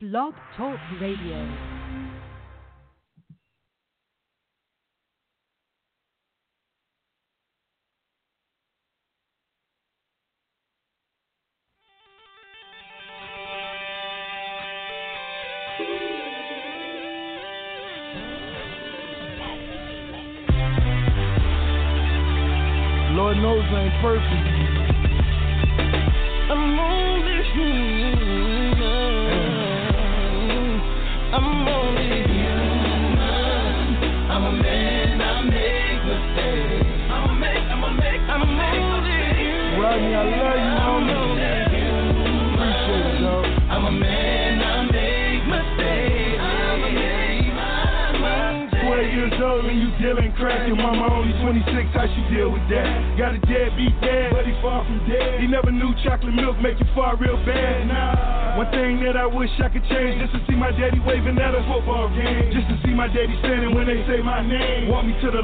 Blog Talk Radio.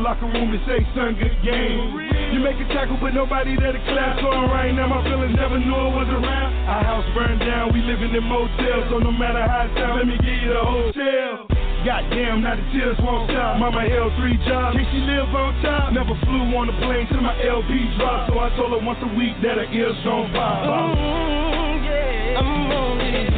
Locker room and say, son, good game. You make a tackle, but nobody there to clap him right now. My feelings never knew it was around. Our house burned down, we living in motels, so no matter how it sound, let me give you the hotel. Goddamn, now the tears won't stop. Mama held three jobs. Can she live on top? Never flew on a plane till my LB dropped. So I told her once a week that her ears don't pop. Mm-hmm, I'm only human.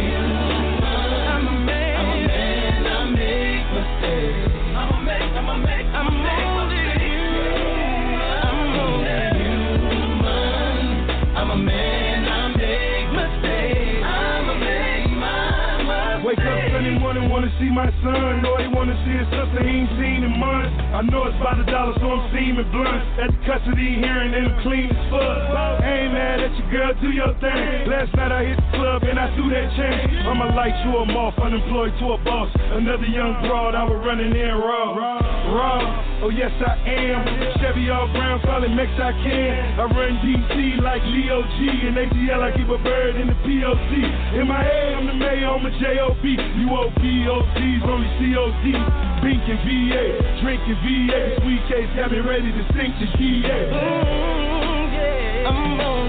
See my son. Know they wanna see his sister, he ain't seen in months. I know it's by the dollar, so I'm steaming blunt. At the custody hearing, and I'm clean as fuck. Ain't mad at your girl, do your thing. Last night I hit the club and I threw that chain. I'ma light you a off, unemployed to a boss. Another young broad, I was running in raw. Raw, oh yes I am. Chevy all brown, it Mex I can. I run DC like Leo G. and ATL, I keep a bird in the POC. In my head, I'm the mayor, I'm a J.O.B. You OPOCs, only COD. Pink and VA, drinking VA. Sweet case, got me ready to sink the GA. Mm-hmm, I'm only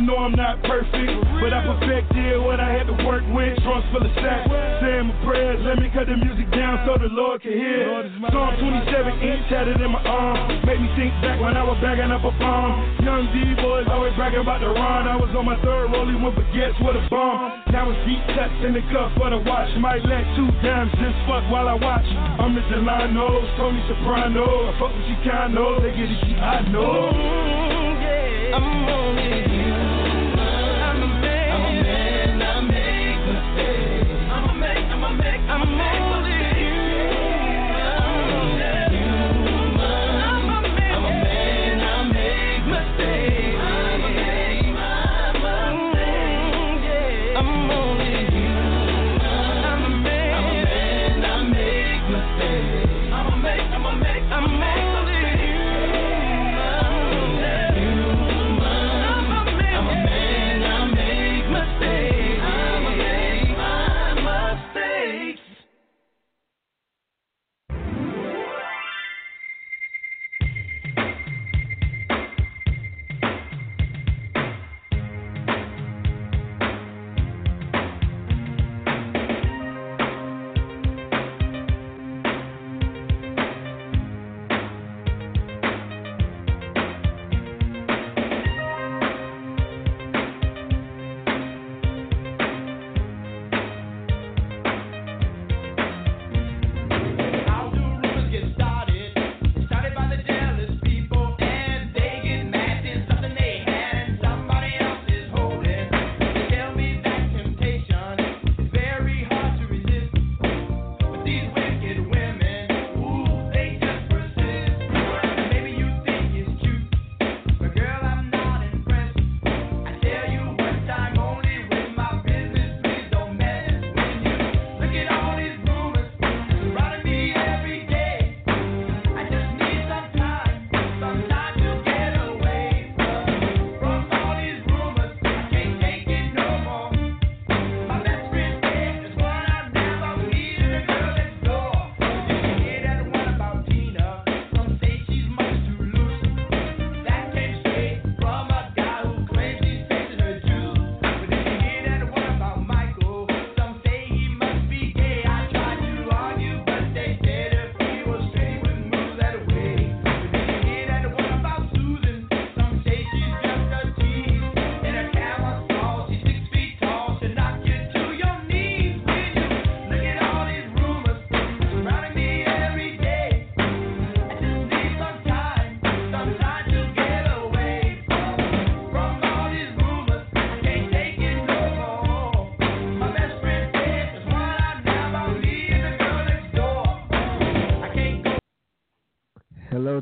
I know I'm not perfect, but I perfected what I had to work with. Trunks full of sacks, saying my prayers. Let me cut the music down so the Lord can hear. Psalm 27 ink tatted in my arm. Made me think back when I was bagging up a bomb. Young D boys always bragging about the run. I was on my third rolling with baguettes with a bomb. Now it's deep cuts in the cuff for the watch. Might let two dimes just fuck while I watch. I'm the Delano, Tony Soprano. I fuck with Chicano, they get it, I know. I'm. I'm a a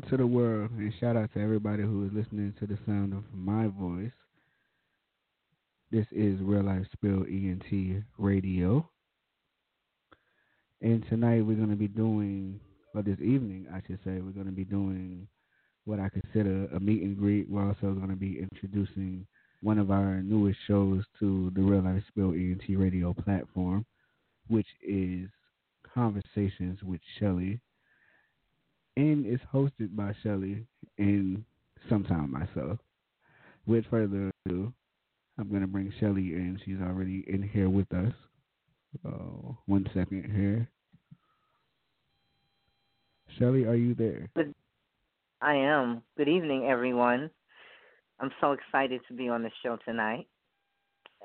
to the world and shout out to everybody who is listening to the sound of my voice. This is Real Life Spill ENT Radio. And tonight we're going to be doing, or this evening, I should say, we're going to be doing what I consider a meet and greet. We're also going to be introducing one of our newest shows to the Real Life Spill ENT Radio platform, which is Conversations with Shelly. And it's hosted by Shelly and sometime myself. With further ado, I'm going to bring Shelly in. She's already in here with us. Uh, one second here. Shelly, are you there? I am. Good evening, everyone. I'm so excited to be on the show tonight.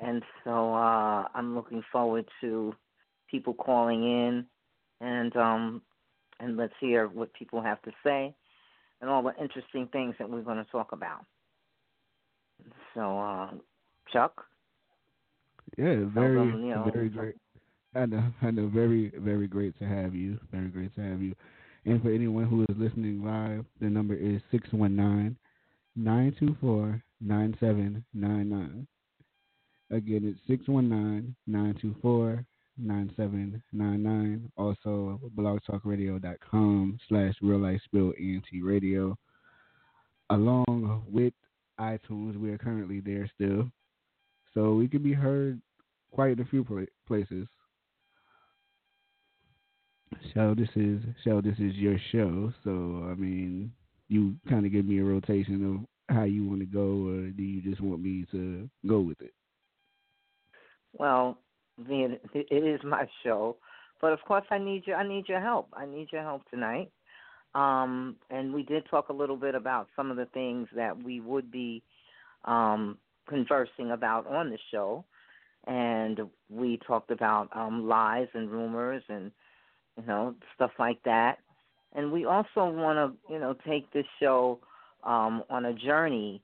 And so uh, I'm looking forward to people calling in and um, and let's hear what people have to say and all the interesting things that we're going to talk about. So, uh, Chuck. Yeah, very, you know, very great. I know, I know, very, very great to have you. Very great to have you. And for anyone who is listening live, the number is six one nine nine two four nine seven nine nine. Again, it's six one nine nine two four nine seven nine nine. Also, blogtalkradio.com slash real life spill ENT radio. Along with iTunes, we are currently there still, so we can be heard quite a few places. So this is so this is your show. So I mean, you kind of give me a rotation of how you want to go, or do you just want me to go with it? Well, it is my show, but of course I need you. I need your help. I need your help tonight. Um, and we did talk a little bit about some of the things that we would be um, conversing about on the show, and we talked about um, lies and rumors and you know stuff like that. And we also want to you know take this show um, on a journey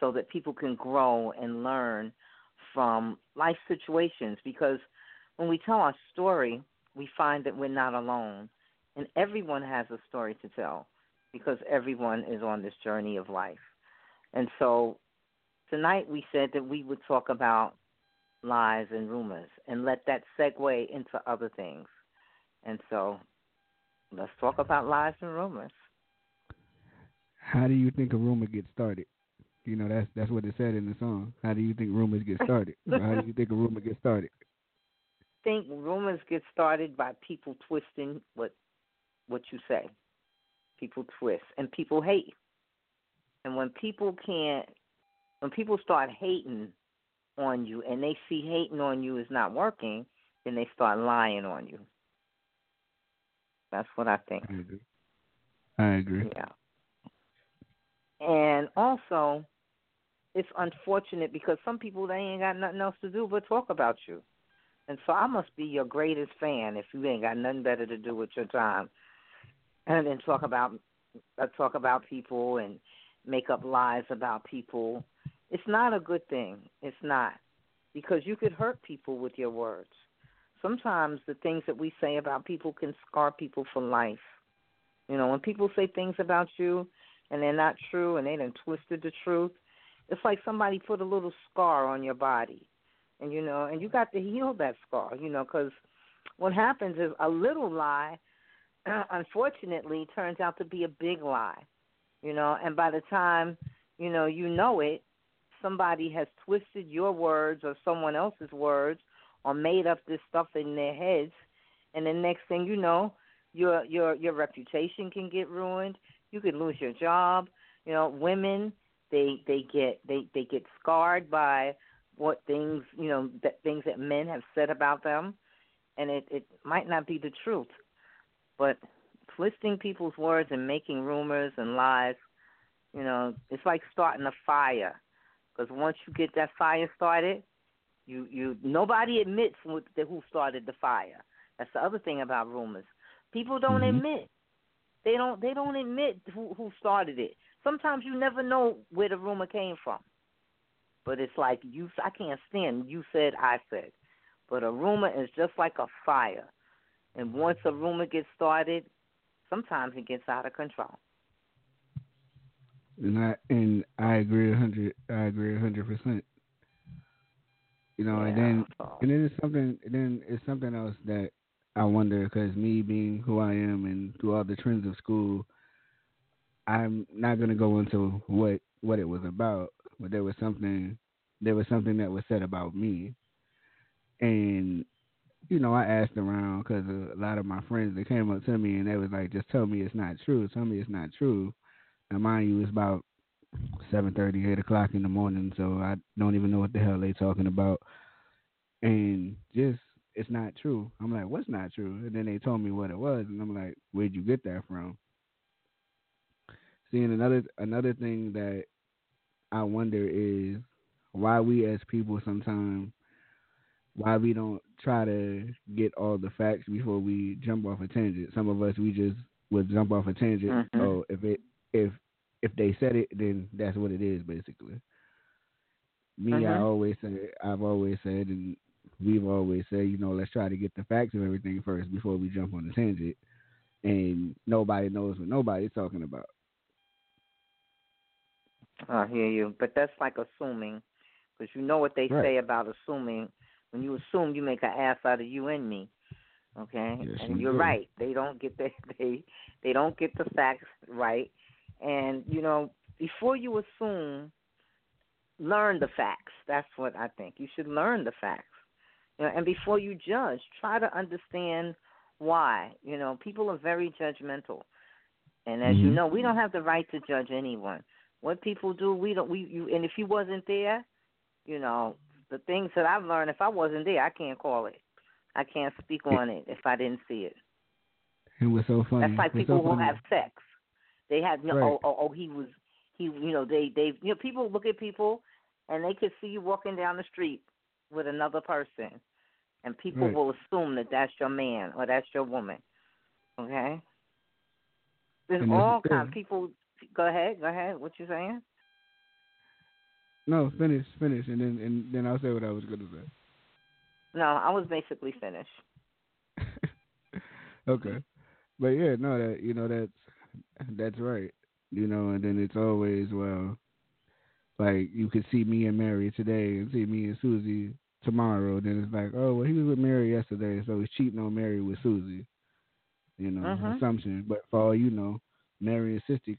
so that people can grow and learn from life situations because when we tell our story, we find that we're not alone. And everyone has a story to tell because everyone is on this journey of life. And so tonight we said that we would talk about lies and rumors and let that segue into other things. And so let's talk about lies and rumors. How do you think a rumor gets started? You know, that's that's what it said in the song. How do you think rumors get started? how do you think a rumor gets started? I think rumors get started by people twisting what what you say. People twist and people hate. And when people can't when people start hating on you and they see hating on you is not working, then they start lying on you. That's what I think. I agree. I agree. Yeah. And also, it's unfortunate because some people they ain't got nothing else to do but talk about you. And so I must be your greatest fan if you ain't got nothing better to do with your time, and then talk about uh, talk about people and make up lies about people. It's not a good thing. It's not because you could hurt people with your words. Sometimes the things that we say about people can scar people for life. You know, when people say things about you and they're not true and they done twisted the truth, it's like somebody put a little scar on your body, and you know, and you got to heal that scar, you know, because what happens is a little lie, unfortunately, turns out to be a big lie, you know, and by the time you know you know it, somebody has twisted your words or someone else's words or made up this stuff in their heads, and the next thing you know, your your your reputation can get ruined. You could lose your job. You know, women they they get they they get scarred by what things you know that things that men have said about them, and it it might not be the truth, but twisting people's words and making rumors and lies, you know, it's like starting a fire, because once you get that fire started, you you nobody admits who, who started the fire. That's the other thing about rumors. People don't mm-hmm. admit. They don't they don't admit who who started it sometimes you never know where the rumor came from. But it's like you I can't stand you said I said. But a rumor is just like a fire. And once a rumor gets started, sometimes it gets out of control. and I and I agree a hundred. I agree a hundred percent. You know, yeah, and then and then it's something. Then it's something else that I wonder because me being who I am and through all the trends of school, I'm not gonna go into what what it was about, but there was something there was something that was said about me, and you know I asked around because a lot of my friends they came up to me and they was like, just tell me it's not true, tell me it's not true. Now mind you, it's about seven thirty, eight o'clock in the morning, so I don't even know what the hell they talking about, and just it's not true. I'm like, what's not true? And then they told me what it was, and I'm like, where'd you get that from? Seeing another another thing that I wonder is why we as people sometimes why we don't try to get all the facts before we jump off a tangent. Some of us we just would jump off a tangent. Mm-hmm. Oh, if it if if they said it, then that's what it is basically. Me, mm-hmm. I always say I've always said, and we've always said, you know, let's try to get the facts of everything first before we jump on the tangent. And nobody knows what nobody's talking about. I hear you, but that's like assuming, because you know what they right. say about assuming. When you assume, you make an ass out of you and me. Okay, yes, and you are do. right. They don't get the they they don't get the facts right, and you know before you assume, learn the facts. That's what I think. You should learn the facts, you know, and before you judge, try to understand why. You know, people are very judgmental, and as mm-hmm. you know, we don't have the right to judge anyone what people do we don't we you and if you wasn't there you know the things that i've learned if i wasn't there i can't call it. I can't speak on it if i didn't see it. And what's so funny. That's like people so who have sex. They have no. right. oh, oh oh he was he you know they they you know people look at people and they could see you walking down the street with another person. And people right. will assume that that's your man or that's your woman. Okay? There's all kinds of people go ahead. Go ahead. What you saying? No, finish, finish, and then and then I'll say what I was going to say. No, I was basically finished. okay, but yeah, no, that you know that's that's right. You know, and then it's always well, like you could see me and Mary today, and see me and Susie tomorrow. Then it's like, oh well, he was with Mary yesterday, so he's cheating on Mary with Susie. You know, mm-hmm. assumption. But for all you know, Mary and Sister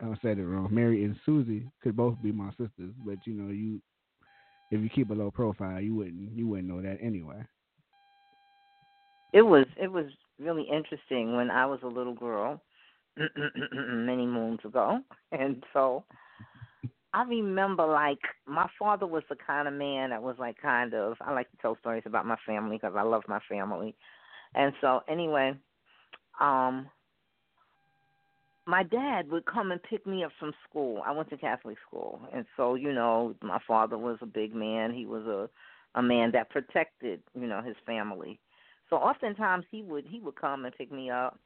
I said it wrong. Mary and Susie could both be my sisters, but you know, you if you keep a low profile, you wouldn't you wouldn't know that anyway. It was it was really interesting when I was a little girl many moons ago, and so I remember like my father was the kind of man that was like kind of I like to tell stories about my family because I love my family, and so anyway, um my dad would come and pick me up from school. I went to Catholic school, and so you know, my father was a big man. He was a a man that protected, you know, his family. So oftentimes he would he would come and pick me up,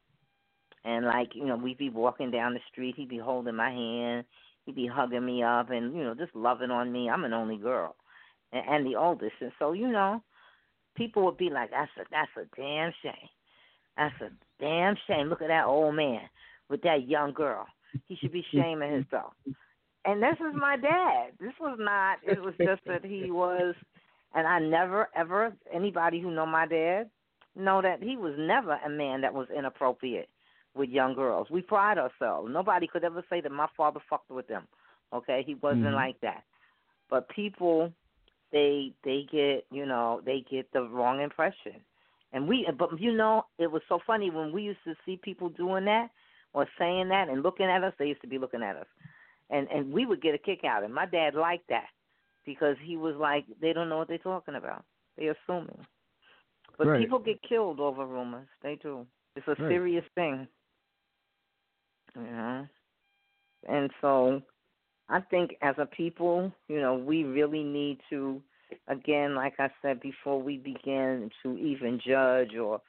and like you know, we'd be walking down the street. He'd be holding my hand. He'd be hugging me up, and you know, just loving on me. I'm an only girl, and, and the oldest, and so you know, people would be like, "That's a that's a damn shame. That's a damn shame. Look at that old man." With that young girl. He should be shaming himself. And this is my dad. This was not. It was just that he was, and I never ever anybody who know my dad know that he was never a man that was inappropriate with young girls. We pride ourselves. Nobody could ever say that my father fucked with them. Okay, he wasn't mm-hmm. like that. But people, they they get you know they get the wrong impression. And we, but you know, it was so funny when we used to see people doing that or saying that and looking at us, they used to be looking at us, and and we would get a kick out. And my dad liked that because he was like, they don't know what they're talking about. They're assuming. But right. people get killed over rumors. They do. It's a right. serious thing. You know, and so I think as a people, you know, we really need to, again, like I said before, we begin to even judge or,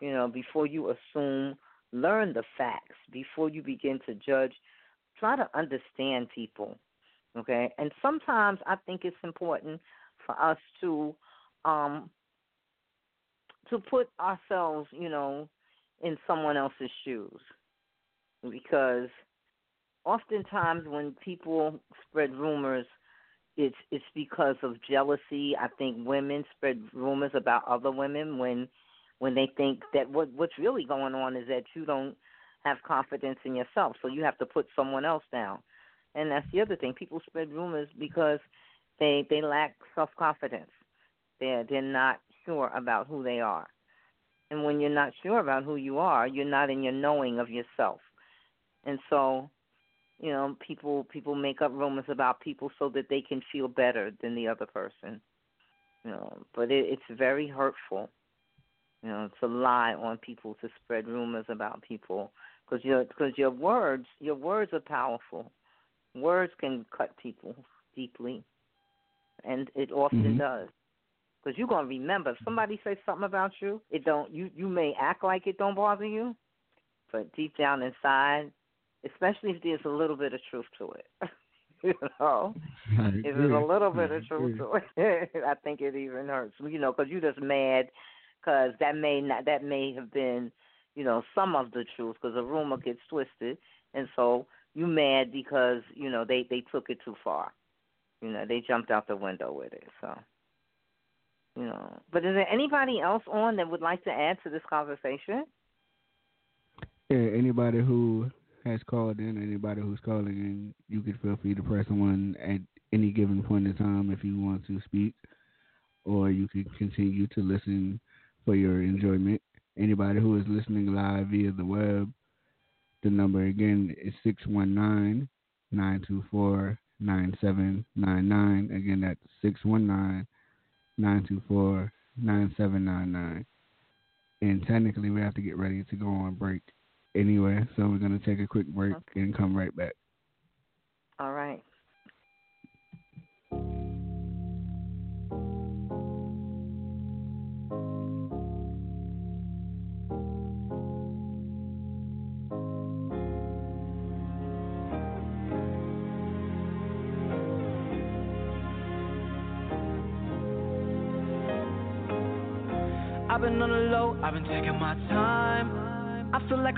you know, before you assume learn the facts before you begin to judge. Try to understand people, okay? And sometimes I think it's important for us to um to put ourselves, you know, in someone else's shoes because oftentimes when people spread rumors, it's it's because of jealousy. I think women spread rumors about other women when when they think that what what's really going on is that you don't have confidence in yourself, so you have to put someone else down. And that's the other thing. People spread rumors because they they lack self confidence. They're they're not sure about who they are. And when you're not sure about who you are, you're not in your knowing of yourself. And so, you know, people people make up rumors about people so that they can feel better than the other person. You know, but it, it's very hurtful. You know, to lie on people to spread rumors about people. Because your because your words your words are powerful. Words can cut people deeply, and it often mm-hmm. does. Because you're gonna remember if somebody says something about you, it don't you you may act like it don't bother you, but deep down inside, especially if there's a little bit of truth to it, you know, if there's a little bit of truth to it, I think it even hurts, you know, because you're just mad because that may not that may have been, you know, some of the truth because a rumor gets twisted, and so you mad because you know they they took it too far, you know, they jumped out the window with it, so. You know, but is there anybody else on that would like to add to this conversation? Yeah, anybody who has called in, anybody who's calling in, you can feel free to press one at any given point in time if you want to speak, or you can continue to listen for your enjoyment. Anybody who is listening live via the web, the number again is 619 924 9799. Again, that's 619 924 9799. And technically, we have to get ready to go on break anyway, so we're going to take a quick break okay. and come right back. All right.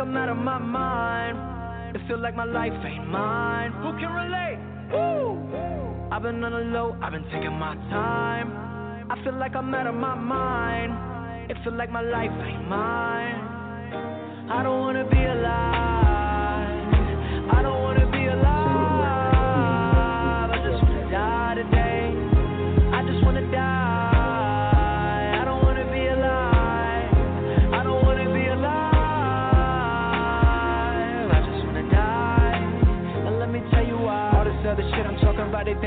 Like I'm out of my mind. It feel like my life ain't mine. Who can relate? Woo! I've been on the low, I've been taking my time. I feel like I'm out of my mind. It feel like my life ain't mine. I don't wanna be alive.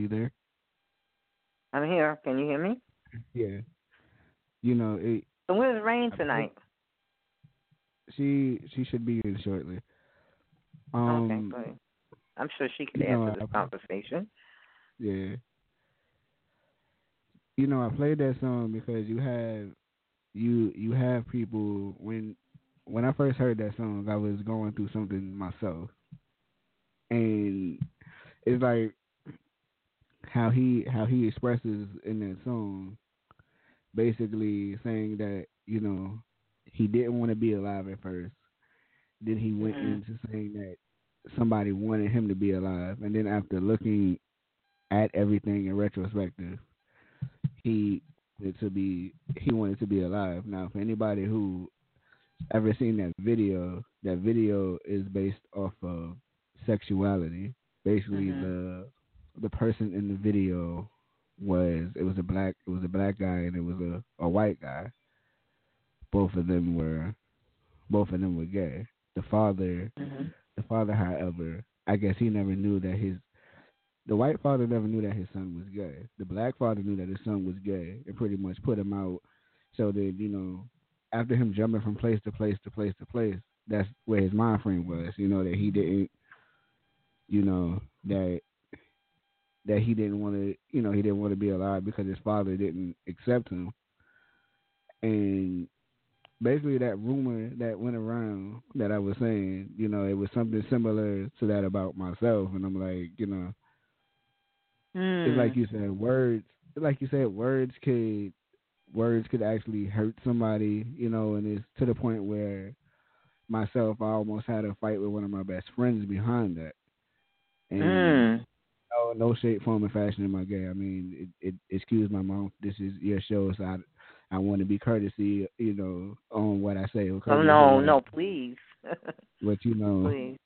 you there? I'm here. Can you hear me? Yeah. You know it. So where's Rain tonight? She she should be in shortly. Um, okay, good. I'm sure she could answer know, this I, conversation. Yeah. You know, I played that song because you have you you have people when when I first heard that song, I was going through something myself, and it's like how he how he expresses in that song, basically saying that you know he didn't want to be alive at first. Then he went mm-hmm. into saying that somebody wanted him to be alive, and then after looking at everything in retrospective, he wanted to be he wanted to be alive. Now, for anybody who ever seen that video, that video is based off of sexuality. Basically, mm-hmm. the the person in the video was it was a black it was a black guy and it was a a white guy. Both of them were both of them were gay. The father mm-hmm. the father, however, I guess he never knew that his the white father never knew that his son was gay. The black father knew that his son was gay and pretty much put him out so that, you know, after him jumping from place to place to place to place, that's where his mind frame was, you know, that he didn't you know, that that he didn't want to, you know, he didn't want to be alive because his father didn't accept him. And basically, that rumor that went around that I was saying, you know, it was something similar to that about myself. And I'm like, you know, mm. it's like you said, words, like you said, words could, words could actually hurt somebody, you know, and it's to the point where myself, I almost had a fight with one of my best friends behind that. And mm no, no shape, form, and fashion am I gay. I mean, it, it, excuse my mom. This is your show, so I, I want to be courtesy, you know, on what I say. Oh no, no, please. but you know, please.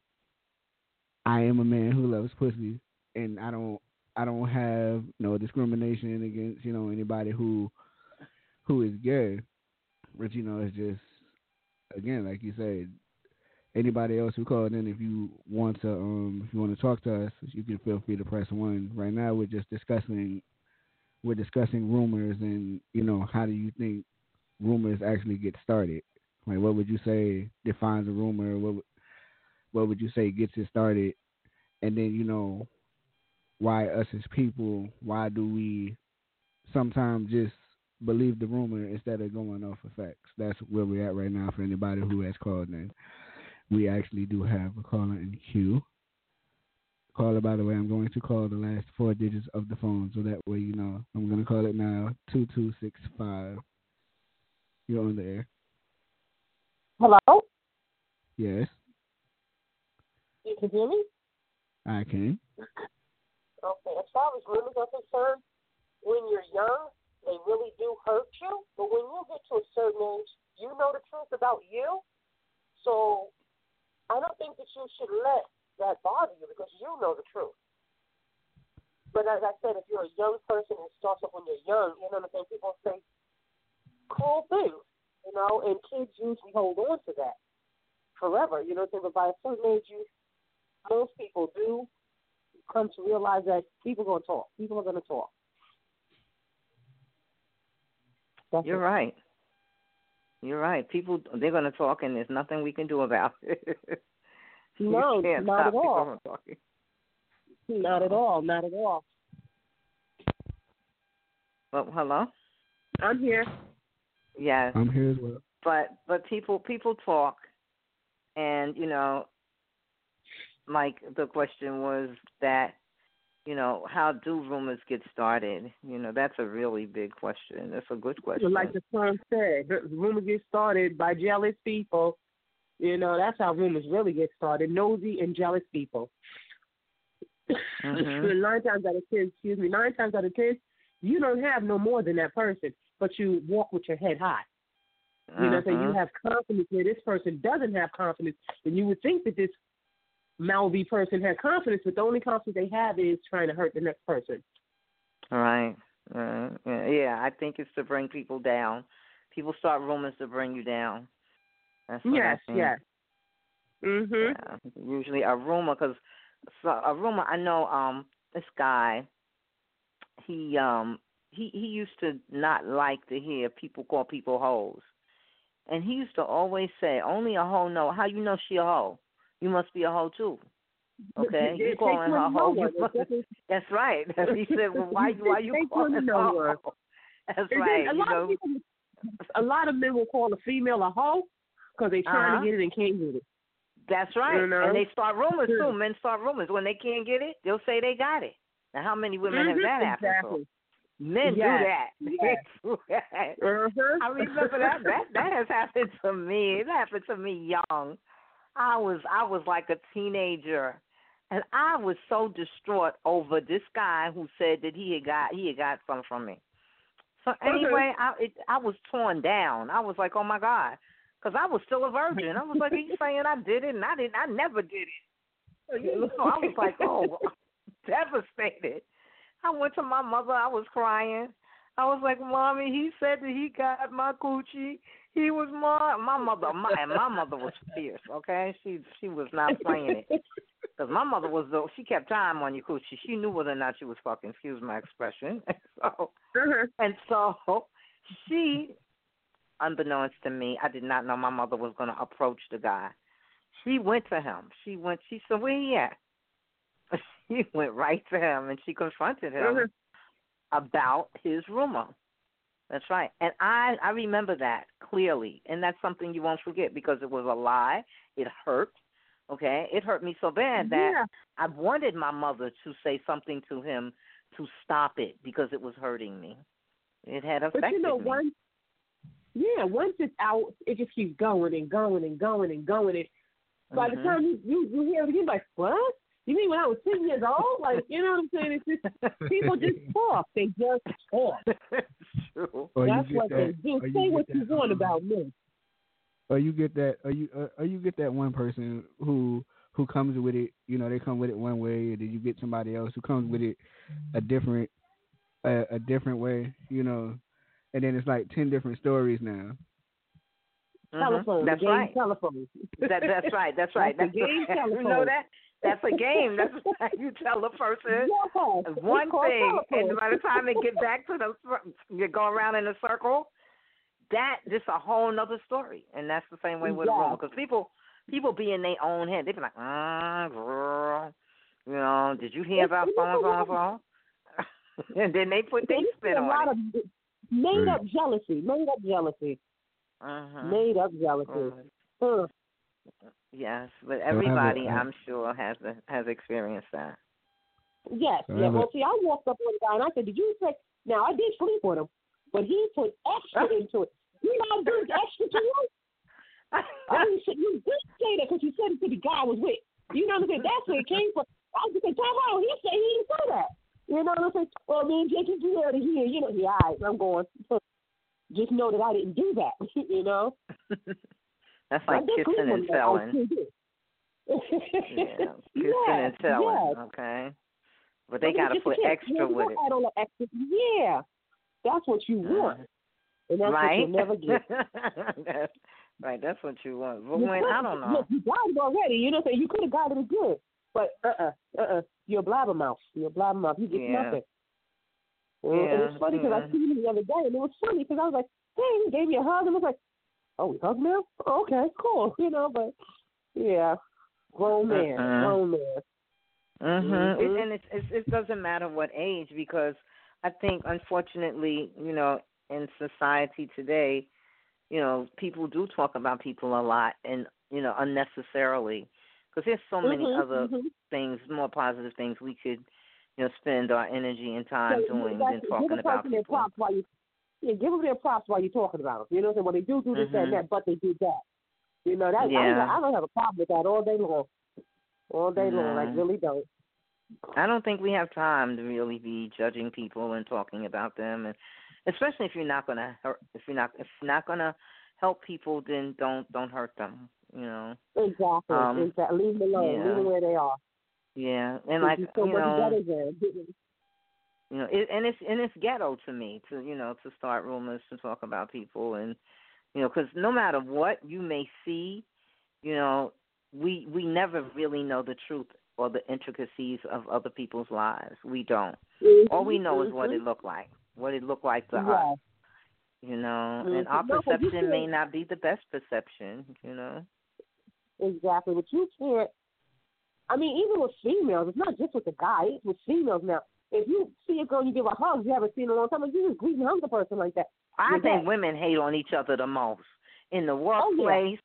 I am a man who loves pussy, and I don't, I don't have no discrimination against, you know, anybody who, who is gay. But you know, it's just, again, like you said, anybody else who called in, if you want to, um, if you want to talk to us, you can feel free to press one. Right now, we're just discussing, we're discussing rumors, and you know, how do you think rumors actually get started? Like, what would you say defines a rumor? What, what would you say gets it started? And then, you know, why us as people? Why do we sometimes just believe the rumor instead of going off of facts? That's where we're at right now for anybody who has called in we actually do have a caller in queue. Caller, by the way, I'm going to call the last four digits of the phone so that way you know. I'm going to call it now 2265. You're on the air. Hello? Yes. You can hear me? I can. Okay, as far as rumors are concerned, when you're young, they really do hurt you. But when you get to a certain age, you know the truth about you. So I don't think that you should let that bother you because you know the truth. But as I said, if you're a young person and starts off when you're young, you know what I'm saying? People say cruel things, you know, and kids usually hold on to that forever, you know what I'm saying? But by a certain age, you, most people do come to realize that people are going to talk. People are going to talk. That's You're it. right. You're right. People they're going to talk, and there's nothing we can do about it. no, not at all. Not at all. Not at all. Well, hello. I'm here. Yes. I'm here as well. But but people people talk, and you know, Mike, the question was that you know, how do rumors get started? You know, that's a really big question. That's a good question. Like the song said, rumors get started by jealous people. You know, that's how rumors really get started. Nosy and jealous people. Mm-hmm. nine times out of ten, excuse me, nine times out of ten, you don't have no more than that person, but you walk with your head high. You know, so you uh-huh. have confidence where this person doesn't have confidence, and you would think that this Malvy person had confidence, but the only confidence they have is trying to hurt the next person. Right. Uh, yeah, I think it's to bring people down. People start rumors to bring you down. That's what yes, I think. yes. Mhm. Yeah, usually a rumor, because so a rumor. I know um this guy. He um he he used to not like to hear people call people hoes, and he used to always say, "Only a hoe know how you know she a hoe. You must be a hoe too." Okay, you calling her hoe. You that's right. He said, "Well, why why you calling her hoe?" That's right. A lot know, of people, a lot of men will call a female a hoe because they trying Uh-huh. to get it and can't get it. That's right. You know? And they start rumors too. Men start rumors. When they can't get it, they'll say they got it. Now, how many women have Mhm, that happened? exactly. to? Men Yes, do that. yes. They do that. Uh-huh. I remember that. That that has happened to me. It happened to me young. I was I was like a teenager, and I was so distraught over this guy who said that he had got he had got something from me. So anyway, I it, I was torn down. I was like, oh my god, because I was still a virgin. I was like, are you saying I did it? And I didn't. I never did it. So I was like, oh, devastated. I went to my mother. I was crying. I was like, "Mommy, he said that he got my coochie. He was my my mother. My and my mother was fierce. Okay, she she was not playing it because my mother was the she kept time on your coochie. She knew whether or not she was fucking. Excuse my expression. so Uh-huh. and so she, unbeknownst to me, I did not know my mother was going to approach the guy. She went to him. She went. She said, "Where he at?" She went right to him and she confronted him Mhm. About his rumor. That's right. And I I remember that clearly, and that's something you won't forget because it was a lie. It hurt. Okay, it hurt me so bad that Yeah. I wanted my mother to say something to him to stop it because it was hurting me. It had affected But you know, me. once yeah, once it's out, it just keeps going and going and going and going. And by the Mhm. time you you, you hear it again, like what? You mean when I was ten years old? Like you know what I'm saying? It's just people just talk. They just talk. It's true. You That's what that, they do. you Say what that, you want um, about me. Or you get that, or you, or, or you get that one person who who comes with it. You know, they come with it one way, and then you get somebody else who comes with it a different, a, a different way. You know, and then it's like ten different stories now. Mhm. Telephone. That's right. Telephone. That, that's right. That's right. That's a game you know that? That's a game. That's how you tell a person Yes. one thing, and by the time they get back to the, you go around in a circle. That just a whole nother story, and that's the same way with a Yeah. woman. Because people, people be in their own head. They be like, "Ah, girl, you know, did you hear about it's so and so and a so?" And then they put their There used spin a lot on it. of made up jealousy. Made up jealousy. Uh-huh. Made up jealousy. Mhm. Huh. Yes, but I have a- everybody, I- I'm sure, has has experienced that. Yes, So yeah. Well, see, I walked up on the guy and I said, "Did you say?" Now I did sleep with him, but he put extra into it. You know, I did extra to you. I didn't you did say that because you said it to the guy I was with. You know what I'm saying? That's where it came from. I was just saying, time out. He said he didn't say that. You know what I'm saying? Well, me and Jake, you out of here. You know, yeah, all right, I'm going. Just know that I didn't do that. you know. That's like kissing and him, though. I telling. still did. Yeah, kissing Yes, and telling. yes. Okay, but they got to it's just a put extra with it, the extra. Yeah, that's what you want, and that's right? what you'll never get. that's, right, that's what you want. But You when could- I don't know, Look, you got it already. You know, what I'm saying you could have got it again, but uh, uh-uh, uh, uh, you're a blabbermouth. You're a blabbermouth. You get Yeah. nothing. And, and it's funny because I mhm. seen him the other day, and it was funny because I was like, "Hey," he gave me a hug, and I was like, "Oh, we hug now? Okay, cool." You know, but yeah, grown man, Mhm. grown man. Mhm. Mhm. It, and it's, it's it doesn't matter what age because I think unfortunately, you know, in society today, you know, people do talk about people a lot and you know unnecessarily because there's so many Mhm, other mhm. things, more positive things we could, you know, spend our energy and time So, doing exactly. than talking about people. props while you yeah, give them their props while you're talking about them. You know what I'm saying? Well, they do do this that, and Mhm. that, but they do that. You know that I, Yeah. don't, I don't have a problem with that all day long. All day long, I No. really don't. I don't think we have time to really be judging people and talking about them, and especially if you're not gonna hurt, if you're not if you're not gonna help people, then don't don't hurt them. You know. Exactly. Um, exactly. Leave them alone. yeah. Leave them where they are. Yeah, and like you know, You know, it, and it's and it's ghetto to me to you know to start rumors to talk about people and you know because no matter what you may see, you know we we never really know the truth or the intricacies of other people's lives. We don't. Mm-hmm. All we know is what mm-hmm. it looked like, what it looked like to yeah. us. You know, Mm-hmm. and our No, perception may not be the best perception. You know. Exactly, but you can't. I mean, even with females, it's not just with the guy. It's with females now. If you see a girl you give her a hug, you haven't seen in a long time, like, you just greet and hug the person like that. I You're think gay. women hate on each other the most in the workplace. Oh, workplace.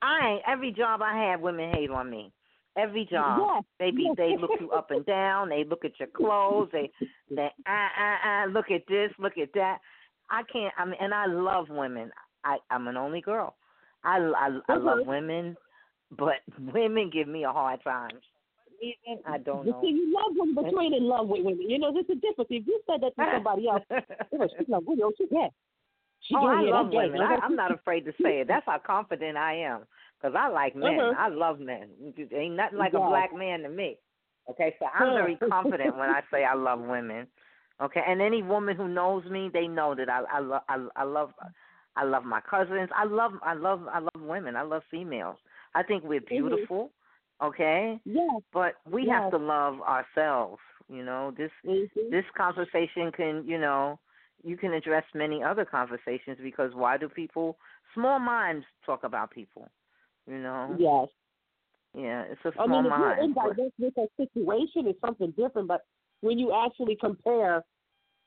I ain't every job I have, women hate on me. Every job, Yes, they be yes. they look you up and down. They look at your clothes. They they ah ah ah look at this, look at that. I can't. I mean, and I love women. I I'm an only girl. I I, I love Mhm. women, but women give me a hard time. Even I don't know. You know. see, you love women, but you ain't in love with women. You know, there's a difference. If you said that to somebody else, you know, she's like, well, she gay. She oh, I love that's gay. women. I, I'm not afraid to say it. That's how confident I am. Because I like men. Uh-huh. I love men. Ain't nothing like Yeah. a black man to me. Okay, so I'm very confident when I say I love women. Okay, and any woman who knows me, they know that I I love I, I love I love my cousins. I love I love I love women. I love females. I think we're beautiful. Okay, Yes. but we Yes. have to love ourselves. You know this Mm-hmm. this conversation can, you know, you can address many other conversations because why do people, small minds talk about people, you know? Yes. Yeah, it's a I small mean, if you're mind. indirect with a situation, it's something different. But when you actually compare,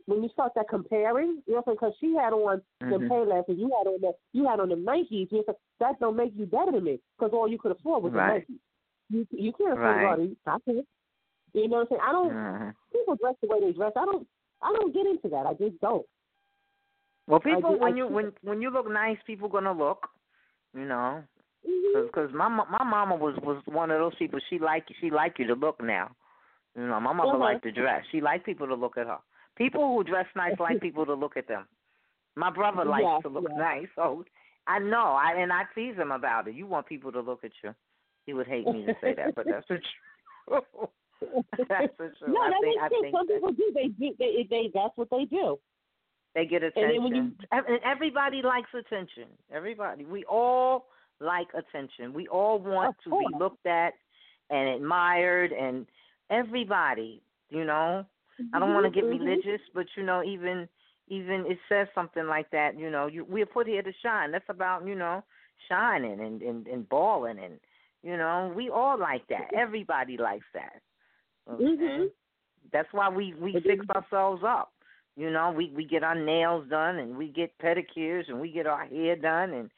when you start that comparing, you know, because she had on the Mhm. Payless and you had on the you had on the Nikes, you said that don't make you better than me because all you could afford was Right. the Nikes. You you can't afford Right. all these. I can't. You know what I'm saying? I don't. Mhm. People dress the way they dress. I don't. I don't get into that. I just don't. Well, people, do- when you when when you look nice, people gonna look, you know, because my mo- my mama was was one of those people. She like she like you to look now, you know. My mother Uh-huh. liked to dress. She liked people to look at her. People who dress nice like people to look at them. My brother likes Yes, to look yes. nice, so I know. I and I tease him about it. You want people to look at you. He would hate me to say that, but that's the truth. that's the truth. no, I that think makes I sense. think Some that people do. They do. They, they that's what they do. they get attention. when you- and everybody likes attention. Everybody. We all like attention. We all want to be looked at and admired and everybody, you know. I don't want to get Mhm, mhm. religious, but you know, even even it says something like that. You know, you we're put here to shine. That's about you know shining and and and balling and you know we all like that. Everybody likes that. Okay? Mhm. That's why we we fix ourselves up. You know, we we get our nails done and we get pedicures and we get our hair done and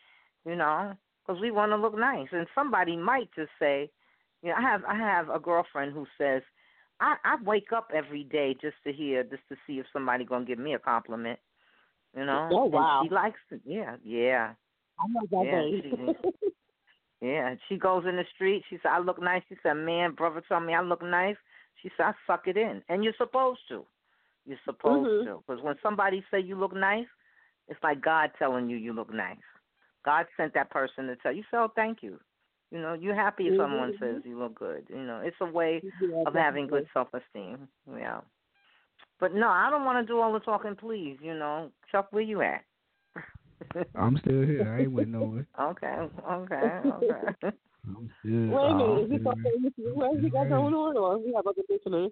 you know because we want to look nice. And somebody might just say, you know, I have I have a girlfriend who says I, I wake up every day just to hear, just to see if somebody gonna give me a compliment. You know? Oh, wow. And she likes it. Yeah, yeah, I know that Yeah. yeah. She goes in the street. She said, "I look nice." She said, "Man, brother told me I look nice." She said, "I suck it in," and you're supposed to. You're supposed Mhm. to, because when somebody say you look nice, it's like God telling you you look nice. God sent that person to tell you. So thank you. You know, you're happy if someone Mhm. says you look good. You know, it's a way Yeah, of having good self esteem. Yeah. But no, I don't want to do all the talking. Please, you know, Chuck, where you at? I'm still here. I ain't went nowhere. okay, okay, okay. I'm still. Wait a minute, is he still talking with you? What has he got going on, or we have other listeners?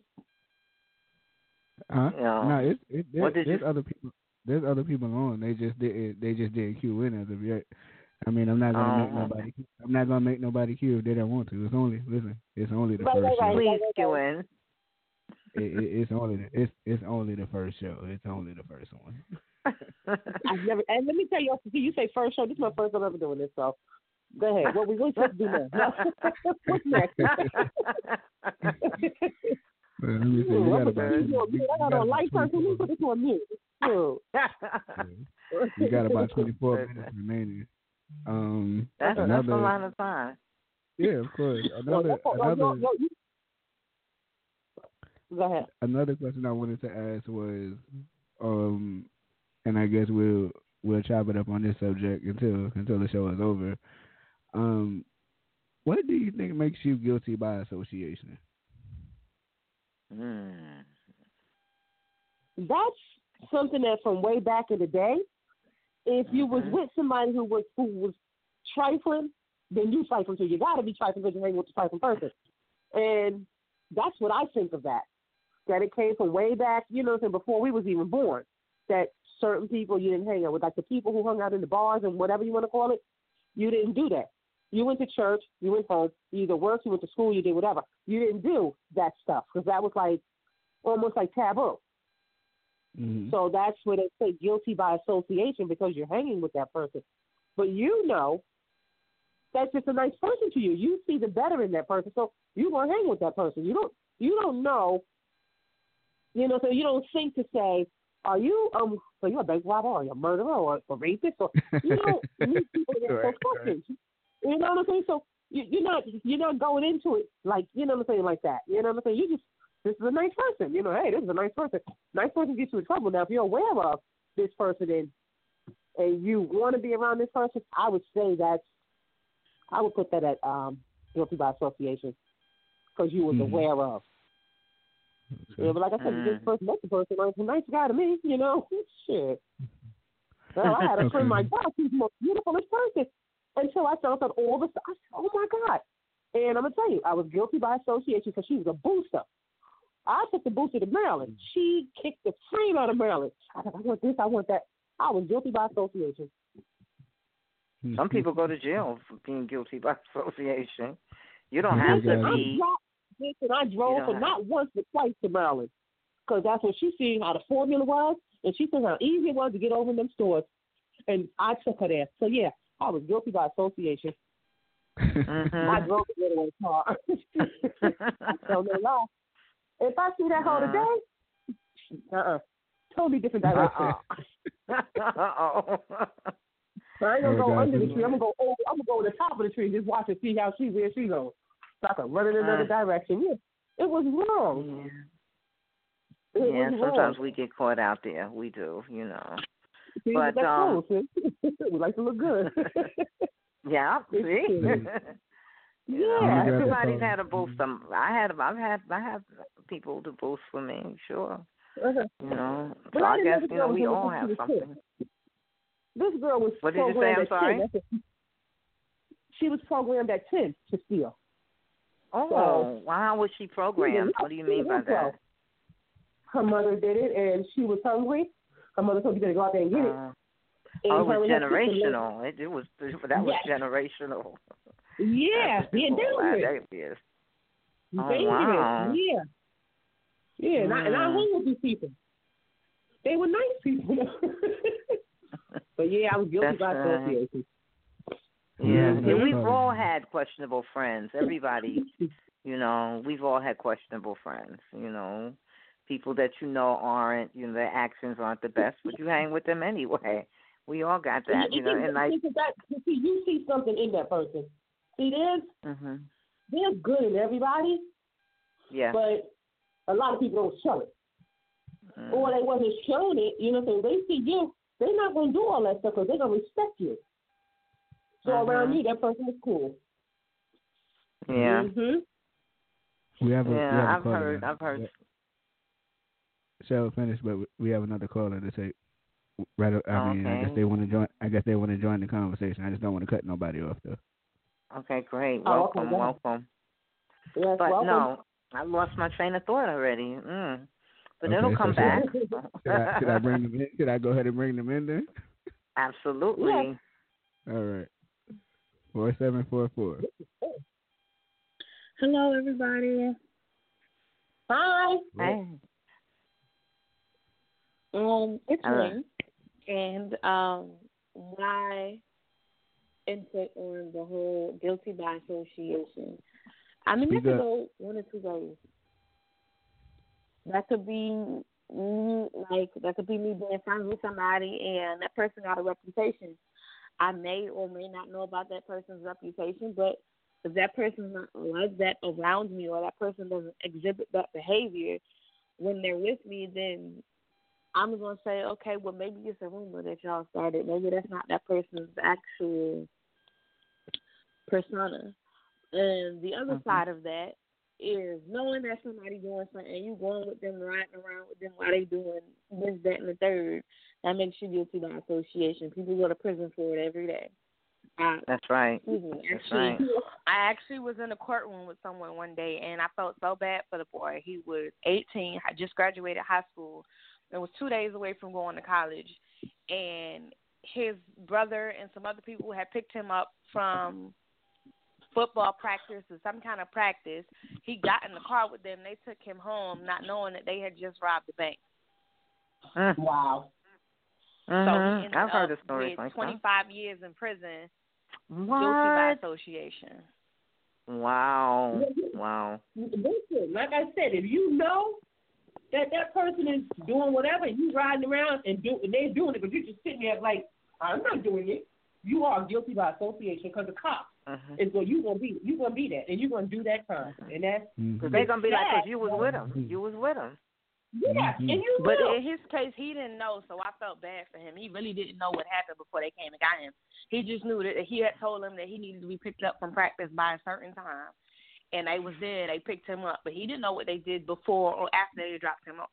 Huh? Yeah. No, it's it, there, What did there's you- other people. There's other people on. They just didn't. They just didn't cue in as of yet. I mean, I'm not gonna make Oh, nobody. I'm not gonna make nobody cue if they don't want to. It's only listen. It's only the Right, first right, show. Please skew in. It, it, it's only the, it's it's only the first show. It's only the first one. I've never. And let me tell you, see, you say first show. This is my first time ever doing this. So, go ahead. What we what we supposed to do next? What's next? Well, let me see. Ooh, We got gonna about. put this on we- mute. I we got got light person. Let me 24 put this on mute. Ooh. Got about 24 minutes remaining. Um, that's, that's another. a lot of time. Yeah, of course. Well, Another that's what- well, another yo, yo, you- Go ahead. another question I wanted to ask was, um, and I guess we'll we'll chop it up on this subject until until the show is over. Um, what do you think makes you guilty by association? Hmm. that's something that from way back in the day. If you was Mhm. with somebody who was who was trifling, then you trifling too. You got to be trifling because you hang with the trifling person, and that's what I think of that. That it came from way back, you know, what before we was even born. That certain people you didn't hang out with, like the people who hung out in the bars and whatever you want to call it. You didn't do that. You went to church, you went home, you either worked, you went to school, you did whatever. You didn't do that stuff because that was like almost like taboo. Mm-hmm. So that's where they say guilty by association because you're hanging with that person. But you know that's just a nice person to you. You see the better in that person, so you gonna hang with that person. You don't you don't know you know, so you don't think to say, Are you um are you a bank robber or you a murderer or a rapist or you don't meet people that are Right, so fucking You know what I'm saying? So you, you're not you're not going into it like you know what I'm saying like that. You know what I'm saying? You just this is a nice person. You know, hey, this is a nice person. Nice person gets you in trouble. Now, if you're aware of this person and and you want to be around this person, I would say that's I would put that at um guilty by association because you was Mhm. aware of. You know, but like I said, this Mm. person, that's the person, like, a nice guy to me. You know, shit. Well, I had a friend, my God, she's the most beautifulest person. Until I found out all the stuff. I said, oh my God. And I'm going to tell you, I was guilty by association because she was a booster. I took the booster to Maryland. She kicked the frame out of Maryland. I said, I want this, I want that. I was guilty by association. Mm-hmm. Some people go to jail for being guilty by association. You don't have to be. Dropped and I drove don't for not once but twice to Maryland. Because that's when she seen how the formula was, and she seen how easy it was to get over in them stores. And I took her there. So, yeah, I was guilty by association. I Mhm. drove the getaway car. so, no lie. If I see that hoe Uh. today, uh-uh. Totally different direction. Uh-oh. I ain't gonna Oh, go God, under the tree. I'm gonna go over. I'm gonna go to the top of the tree and just watch and see how she where she goes. So I can run in another Uh. direction. Yeah, it was wrong. Yeah, It yeah was sometimes wrong. we get caught out there. We do, you know. See, but, that's um, cool. See? we like to look good. Yeah, see? true. Yeah. everybody's had a boost. Um, I had, I've had, I have people to boost for me, sure. Uh-huh. You know, But so I I didn't guess you know we all have do the something. This girl was What did you say? programmed I'm at sorry? 10. She was programmed at ten to steal. Oh, So- well, how was she programmed? What do you mean by that? Her mother did it, and she was hungry. Her mother told you to go out there and get it. Uh, And oh, it was and her sister left- generational. It, it was that was Yes. generational. Yeah, yeah, dangerous. dangerous. Oh, dangerous. wow. Yeah, yeah. And, I, and I Mm. hung with these people. They were nice people. but yeah, I was guilty by association. Yeah, yeah, we've all had questionable friends. Everybody, you know, we've all had questionable friends. You know, people that you know aren't, you know, their actions aren't the best, but you hang with them anyway. We all got that, you know, and like, see, that, see, you see something in that person. See, there's hmm there's good in everybody, yeah, but a lot of people don't show it, mm, or they wasn't showing it. You know, so they see you, they're not gonna do all that stuff because they're gonna respect you. So around Mhm. you, that person is cool. yeah, hmm We have a, we have yeah. a I've heard, now. I've heard. Shall finish, but we have another caller to take. Right, I mean, I guess they want to join. I guess they want to join the conversation. I just don't want to cut nobody off, though. Okay, great. Oh, Welcome, go welcome. Yes, But welcome. no, I lost my train of thought already. Mm. But Okay, it'll come should I- back. Should I, should I bring them in? Should I go ahead and bring them in then? Absolutely. Yes. All right. Four seven four four. Hello, everybody. Hi. Hey. Um, it's All right. Lynn, and um, my input on the whole guilty by association. I mean, that Speak could up. go one or two ways. That could be me, like that could be me being friends with somebody, and that person got a reputation. I may or may not know about that person's reputation, but if that person's not like that around me, or that person doesn't exhibit that behavior when they're with me, then I'm gonna say, okay, well maybe it's a rumor that y'all started. Maybe that's not that person's actual persona. And the other Mhm. side of that is knowing that somebody doing something and you going with them, riding around with them while they doing this, that, and the third. That makes you guilty by association. People go to prison for it every day. Uh, That's right. Excuse me. That's actually, right. I actually was in a courtroom with someone one day, and I felt so bad for the boy. He was 18, had just graduated high school, and was two days away from going to college. And his brother and some other people had picked him up from football practice or some kind of practice. He got in the car with them. They took him home, not knowing that they had just robbed the bank. Mm. Wow. Mm-hmm. So he ended I've heard up of stories with like 25 years in prison, that. guilty by association. Wow. Wow. Listen, like I said, if you know that that person is doing whatever, you riding around and do, and they're doing it, but you're just sitting there like, I'm not doing it. You are guilty by association because the cop Mhm. is what you gonna be. You gonna be that, and you are gonna do that crime, and that's Mhm. Cause they're gonna be like, cause you was with him. You was with him. yeah, Mhm. and you But will. in his case, he didn't know, so I felt bad for him. He really didn't know what happened before they came and got him. He just knew that he had told them that he needed to be picked up from practice by a certain time, and they was there. They picked him up, but he didn't know what they did before or after they dropped him off.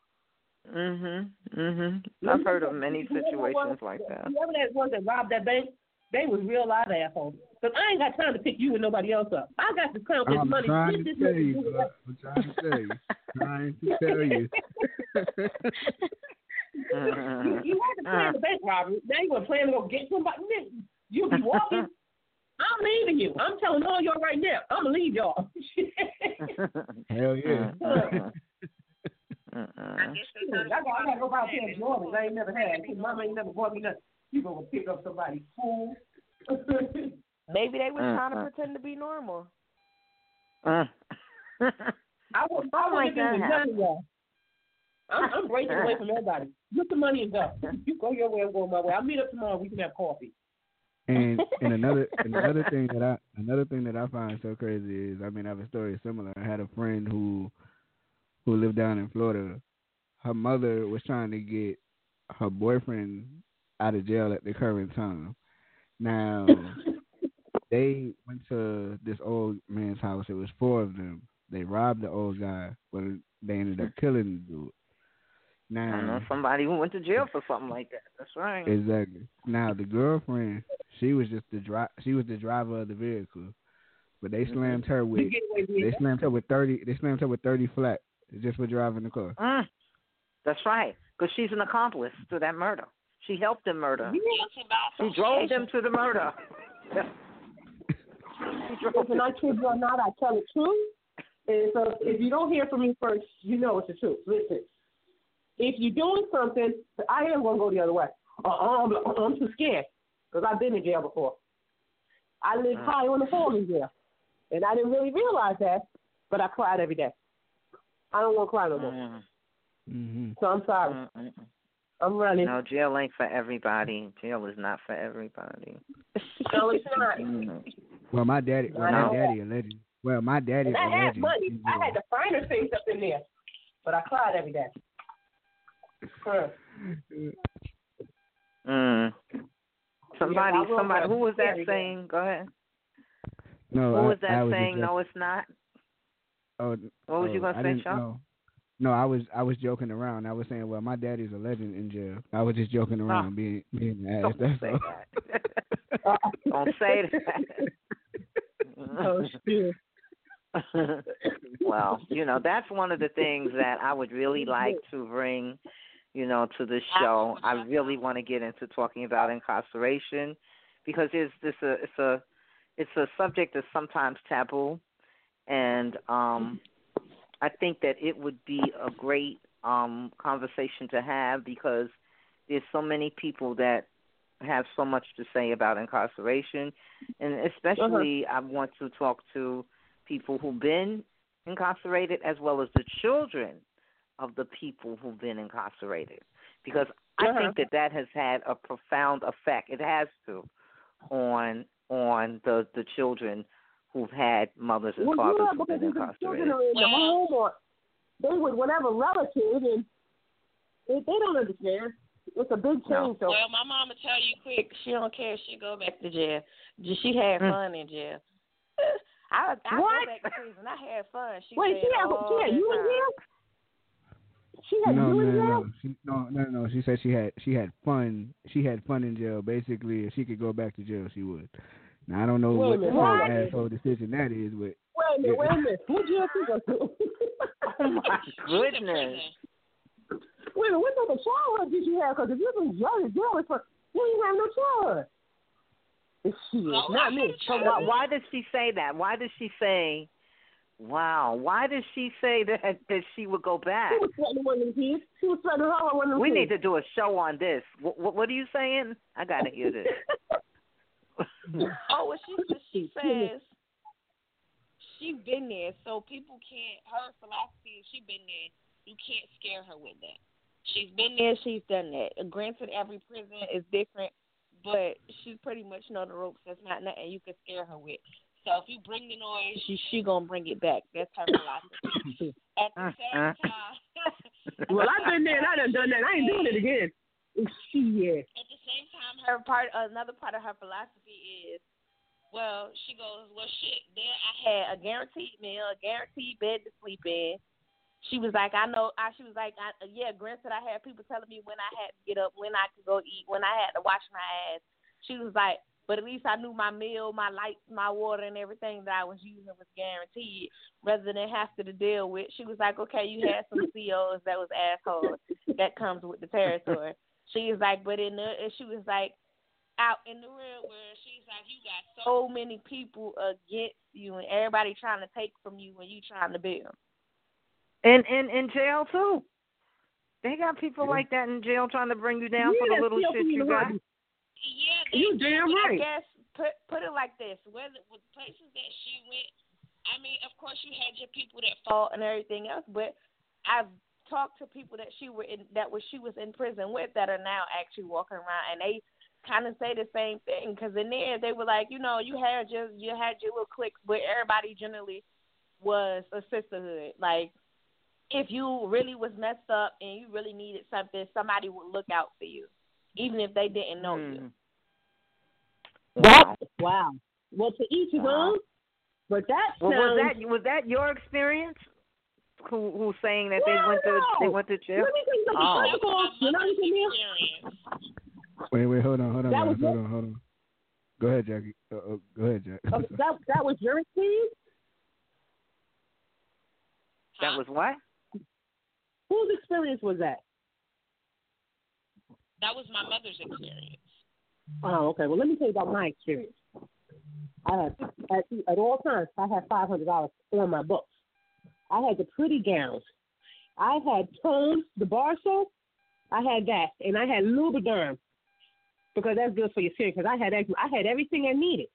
Mhm. Mhm. I've heard of many situations like that. Whoever that was that robbed that bank, they was real live assholes. But I ain't got time to pick you and nobody else up. I got to count this I'm money. trying Get to this tell you, bro. I'm trying to tell you. trying to tell you. you, you had to plan the bank robbery. Now you want to plan to go get somebody. You'll be walking. I'm leaving you. I'm telling all y'all right now. I'm gonna leave y'all. Hell yeah. Uh-uh. Uh-uh. Mm-mm. guess I gotta, I gotta go buy a pair of Jordans. I ain't never had. Cause mama ain't never bought me nothing. You gonna pick up somebody's food. Maybe they was trying to pretend to be normal. Mm. I will. Oh I my wouldn't have been with God. none of y'all. I'm, I'm breaking away from everybody. Get the money and go. You go your way, I'm going my way. I'll meet up tomorrow. We can have coffee. And and another and another thing that I another thing that I find so crazy is I mean I have a story similar. I had a friend who who lived down in Florida. Her mother was trying to get her boyfriend out of jail at the current time. Now they went to this old man's house. It was four of them. They robbed the old guy, but they ended up killing the dude. I know Now somebody who went to jail for something like that. That's right. Exactly. Now the girlfriend, she was just the dri- She was the driver of the vehicle, but they slammed her with. get away with They slammed her with thirty. They slammed her with thirty flat just for driving the car. Mm. That's right. Because she's an accomplice to that murder. She helped them murder. She drove them to the murder. she drove Listen, them. I kid you or not, I tell the truth. And so if you don't hear from me first, you know it's the truth. Listen, if you're doing something, I am going to go the other way. Uh, I'm, I'm too scared because I've been in jail before. I lived Mm. high on the falling jail, and I didn't really realize that, but I cried every day. I don't want to cry no more. Mm, hmm So I'm sorry. mm, mm, mm. I'm running. No, jail ain't for everybody. Jail is not for everybody. No, it's not. Well, my daddy. Well, my know. daddy a legend. Well, my daddy And a I had legend. money. in I had the finer things up in there, but I cried every day. Huh. Mm. Somebody, I will somebody. Who was that very good. saying? Go ahead. No, Who I, was I that was saying? just- No, it's not. Oh, What was you oh, gonna I say, didn't Chuck? know. No, I was I was joking around. I was saying, well, my daddy's a legend in jail. I was just joking around, being being an ass. Don't say all. that. Don't say that. shit. well, you know, that's one of the things that I would really like to bring, you know, to the show. I really want to get into talking about incarceration because it's this a it's a it's a subject that's sometimes taboo. And um I think that it would be a great um conversation to have because there's so many people that have so much to say about incarceration. And especially I want to talk to people who've been incarcerated as well as the children of the people who've been incarcerated because I Uh-huh. think that that has had a profound effect. It has to on on the the children who've had mothers and Well, fathers yeah, who've been if the children incarcerated. are in the home or they with whatever relative, and they, they don't understand. It's a big No. change. So Well, my mama tell you quick, she don't care if she go back to jail. She had Mm. fun in jail. I I, I What? go back to prison. I had fun. She Wait, said she had, all she had oh, you in time. jail? She had no, you no, jail? no, she, no, no, no. She said she had she had fun. She had fun in jail. Basically, if she could go back to jail, she would. Now I don't know Wait what minute, kind what? of asshole decision that is, but Wait a minute, wait a minute. What jail she go to? Oh my goodness. Wait a minute, what type of childhood did you have? Because if you was young and jail for, you didn't have no childhood. It's she, Oh, not me. So why, why did she say that? Why does she say, "Wow"? Why does she say that that she would go back? She was threatening one of them kids. She was threatening her one of them We need to do a show on this. What, what, what are you saying? I gotta hear this. Oh, well, she she says she been there, so people can't. Her philosophy is she been there. You can't scare her with that. She's been there. She's done that. Granted, every prison is different, but she pretty much know the ropes. That's not nothing you can scare her with. So if you bring the noise, she she gonna bring it back. That's her philosophy. At the same uh-huh. time, well, I've been there and I done done that. I ain't doing it again. She, yeah. at the same time, her part another part of her philosophy is, well, she goes, well, shit. Then I had a guaranteed meal, a guaranteed bed to sleep in. She was like, I know. I she was like, I, yeah. Granted, I had people telling me when I had to get up, when I could go eat, when I had to wash my ass. She was like, but at least I knew my meal, my lights, my water, and everything that I was using was guaranteed, rather than have to deal with. She was like, okay, you had some COs that was assholes. That comes with the territory. She was like, but in the, she was like, out in the real world, she's like, you got so many people against you, and everybody trying to take from you when you trying to build. In in in jail too. They got people like that in jail trying to bring you down for the little shit you people got. Yeah, they You do, damn but I right. guess put put it like this: whether with places that she went, I mean, of course you had your people that fought and everything else, but I've talked to people that she were in that was she was in prison with that are now actually walking around, and they kind of say the same thing because in there they were like, you know, you had your you had your little cliques, but everybody generally was a sisterhood. Like if you really was messed up and you really needed something, somebody would look out for you, even if they didn't know you. Hmm. Wow. Wow. Well, to each his Wow. own. But that Well, was that was that your experience? Who who's saying that they Well, went to no. they went to jail? Let me tell you something. Oh. First of all, you know anything else? Experience. wait, wait, hold on, hold on, That guys, was hold it? on, hold on. Go ahead, Jackie. Uh, uh, go ahead, Jack. Uh, that that was your experience. That was what? Whose experience was that? That was my mother's experience. Oh, okay. Well, let me tell you about my experience. I had at, at all times I had five hundred dollars on my books. I had the pretty gowns. I had Tones, the bar soap. I had that, and I had Lubriderm because that's good for your skin. Because I had I had everything I needed.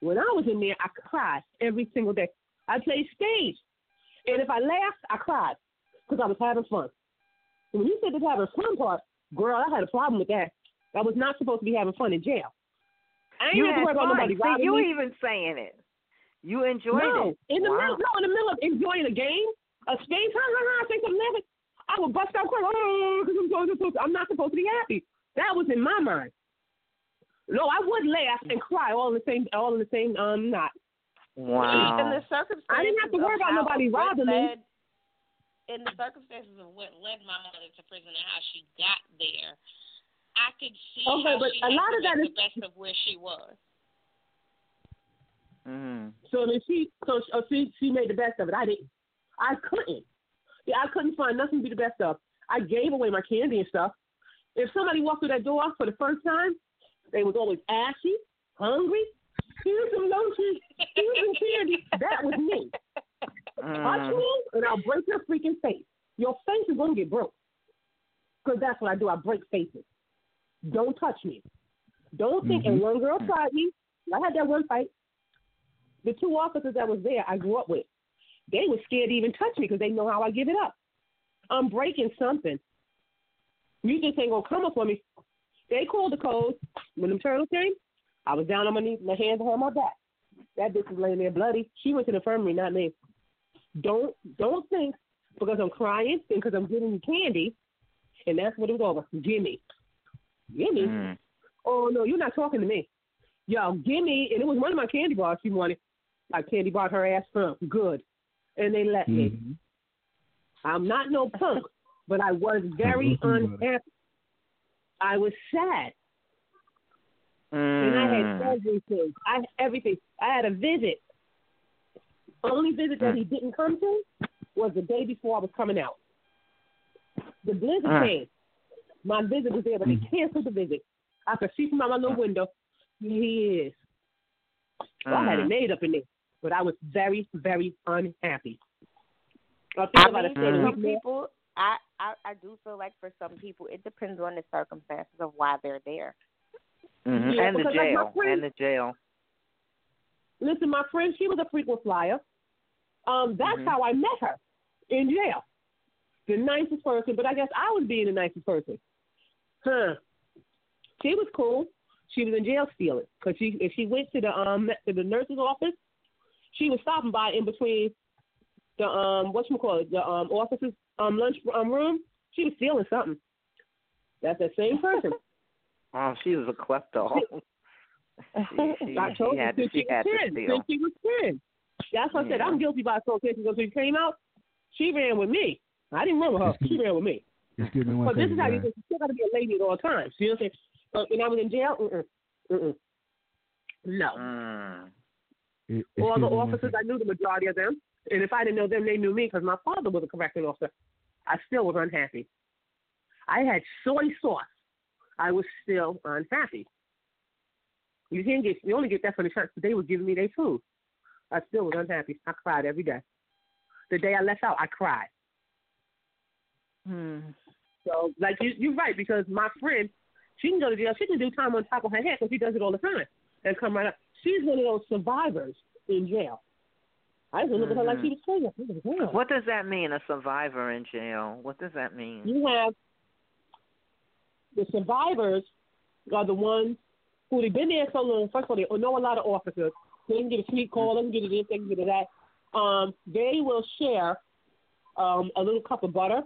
When I was in there, I cried every single day. I played stage, and if I laughed, I cried because I was having fun. When you said the having fun part, girl, I had a problem with that. I was not supposed to be having fun in jail. I ain't You have to had worry about fun. nobody See, you me. even saying it. You enjoyed no, it. in the wow. middle, no, in the middle of enjoying a game, a stage, ha ha ha, I think I'm laughing. I would bust out crying, oh, because I'm, so- so- so- I'm not supposed to be happy. That was in my mind. No, I would laugh and cry all in the same, all in the same um knot. Wow. In the circumstances I didn't have to worry about nobody what robbing me. Led, In the circumstances of what led my mother to prison and how she got there, I could see Okay, how but she a had lot to of that make is- the best of where she was. Mm-hmm. So then she, so uh, she, she made the best of it. I didn't. I couldn't. Yeah, I couldn't find nothing to be the best of. I gave away my candy and stuff. If somebody walked through that door for the first time, they was always ashy, hungry. Here's some lotion. Here's some candy. That was me. Touch Mm. me, and I'll break your freaking face. Your face is gonna get broke. Cause that's what I do. I break faces. Don't touch me. Don't think. And one girl tried me. I had that one fight. The two officers that was there, I grew up with. They were scared to even touch me because they know how I give it up. I'm breaking something. You just ain't gonna come up for me. They called the code. When them turtles came, I was down on my knees, my hands behind my back. That bitch was laying there bloody. She went to the infirmary, not me. Don't don't think because I'm crying and because I'm giving you candy, and that's what it was over. Gimme, gimme. Mm. Oh no, you're not talking to me. Yo, gimme, and it was one of my candy bars she wanted. I candy bought her ass from. Good. And they let me. Mhm. I'm not no punk, but I was very Mhm. unhappy. I was sad. And I Mm. had everything. I everything. I had a visit. Only visit that he didn't come to was the day before I was coming out. The blizzard Mm. came. My visit was there, but they canceled the visit. I could see from out my little window. Here he is. So I had it Mm. made up in there, but I was very, very unhappy. I think I mean, it. for Mm. some people, I, I I do feel like for some people, it depends on the circumstances of why they're there. Mhm. Yeah, and the because like jail. friend- and the jail. Listen, my friend, she was a frequent flyer. Um, that's Mhm. how I met her in jail. The nicest person, but I guess I was being the nicest person. Huh. She was cool. She was in jail stealing because she if she went to the um to the nurse's office, she was stopping by in between the um what you call it the um offices um lunch um room. She was stealing something. That's that same person. Oh, she was a klepto. she, she, I told she you had since she she had was to ten. steal. Since she was ten. That's what I said. I'm guilty by association. So she came out, she ran with me. I didn't run with her. She ran with me. Excuse me one But this is how you do. You still got to be a lady at all times. You know what I'm saying? Uh, when I was in jail, mm-mm, mm-mm. no. Mm. All the officers. I knew the majority of them. And if I didn't know them, they knew me because my father was a correctional officer. I still was unhappy. I had soy sauce. I was still unhappy. You can't get, you only get that from the church. But they were giving me their food. I still was unhappy. I cried every day. The day I left out, I cried. Hmm. So, like you, you're right because my friend, she can go to jail. She can do time on top of her head because she does it all the time and come right up. She's one of those survivors in jail. I just look at her like she was crazy. What does that mean, a survivor in jail? What does that mean? You have the survivors are the ones who they've been there so long. First of all, they know a lot of officers. They can get a sneak call. They can get it this. They can get it that. Um, they will share um, a little cup of butter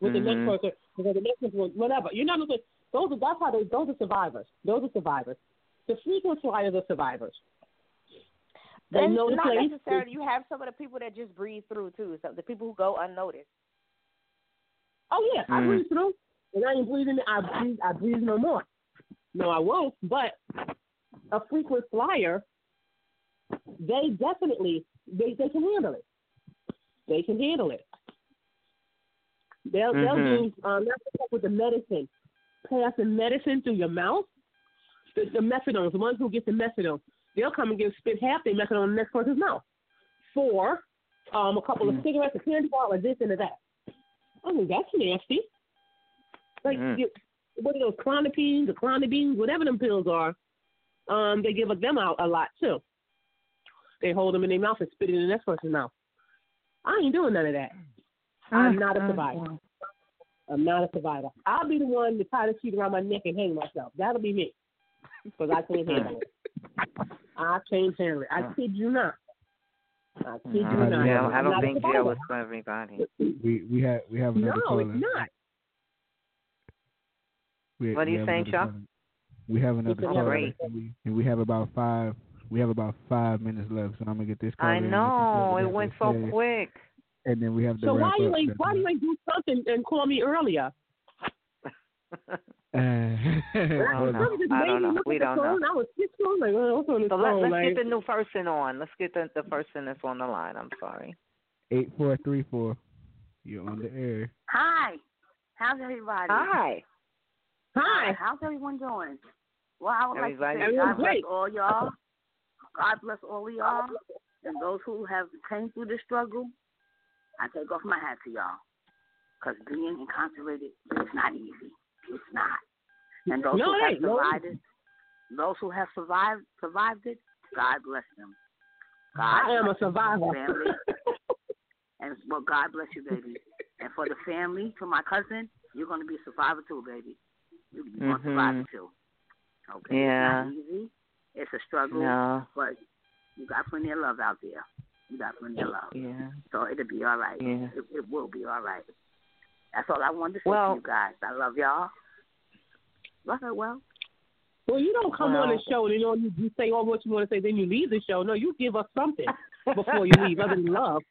with the Mhm. next person because the next person will whatever. You're not looking. Those are that's how they. Those are survivors. Those are survivors. The frequent flyers are survivors. They and know the not place. necessarily. You have some of the people that just breathe through too. So the people who go unnoticed. Oh yeah, I Mm. breathe through, and I ain't breathing. I breathe. I breathe no more. No, I won't. But a frequent flyer, they definitely they they can handle it. They can handle it. They'll they'll Mhm. do um that's the stuff with the medicine, passing medicine through your mouth. The, the methadone, the ones who get the methadone, they'll come and give spit half their methadone in the next person's mouth. For um a couple of cigarettes, a candy bar, or this and that. I mean that's nasty. Like Mm. you, what are those clonopines, the clonidines, whatever them pills are? Um, they give them out a lot too. They hold them in their mouth and spit it in the next person's mouth. I ain't doing none of that. I'm not a survivor. I'm not a survivor. I'll be the one to tie the sheet around my neck and hang myself. That'll be me. Because I can't handle it. I can't handle it. I kid you not. I kid you not. jail, I don't not think jail survivor. is for everybody. We we have we have another No, caller. it's not. We, What are we you have saying, another Chuck? We have another It's caller, great. and we, and we have about five. We have about five minutes left, so I'm gonna get this caller. I know it went so they say, quick. And then we have the So why you ain't why you ain't do something and call me earlier? Uh, I don't know. I don't know. We don't know. phone. I was six like, what's on So let, phone? let's like, get the new person on. Let's get the the person that's on the line. I'm sorry. Eight four three four. You're on the air. Hi. How's everybody? Hi. Hi. How's everyone doing? Well, I would like to say Everyone's God bless all y'all. God bless all of y'all. And those who have came through the struggle, I take off my hat to y'all. Because being incarcerated is not easy. It's not. And those No, who have ain't. No, it survived it, those who have survived survived it, God bless them. God I am a survivor. Family. And well, God bless you, baby. And for the family, for my cousin, you're going to be a survivor too, baby. You're going to survive mm-hmm. too. Okay. Yeah. It's not easy. It's a struggle, No. but you got plenty of love out there. You got plenty of love. Yeah. So it'll be all right. Yeah. It, it will be all right. That's all I wanted to say Well- to you guys. I love y'all. Love it well. Well, you don't come well, on the show and you know you, you say all what you want to say, then you leave the show. No, you give us something before you leave, other than love.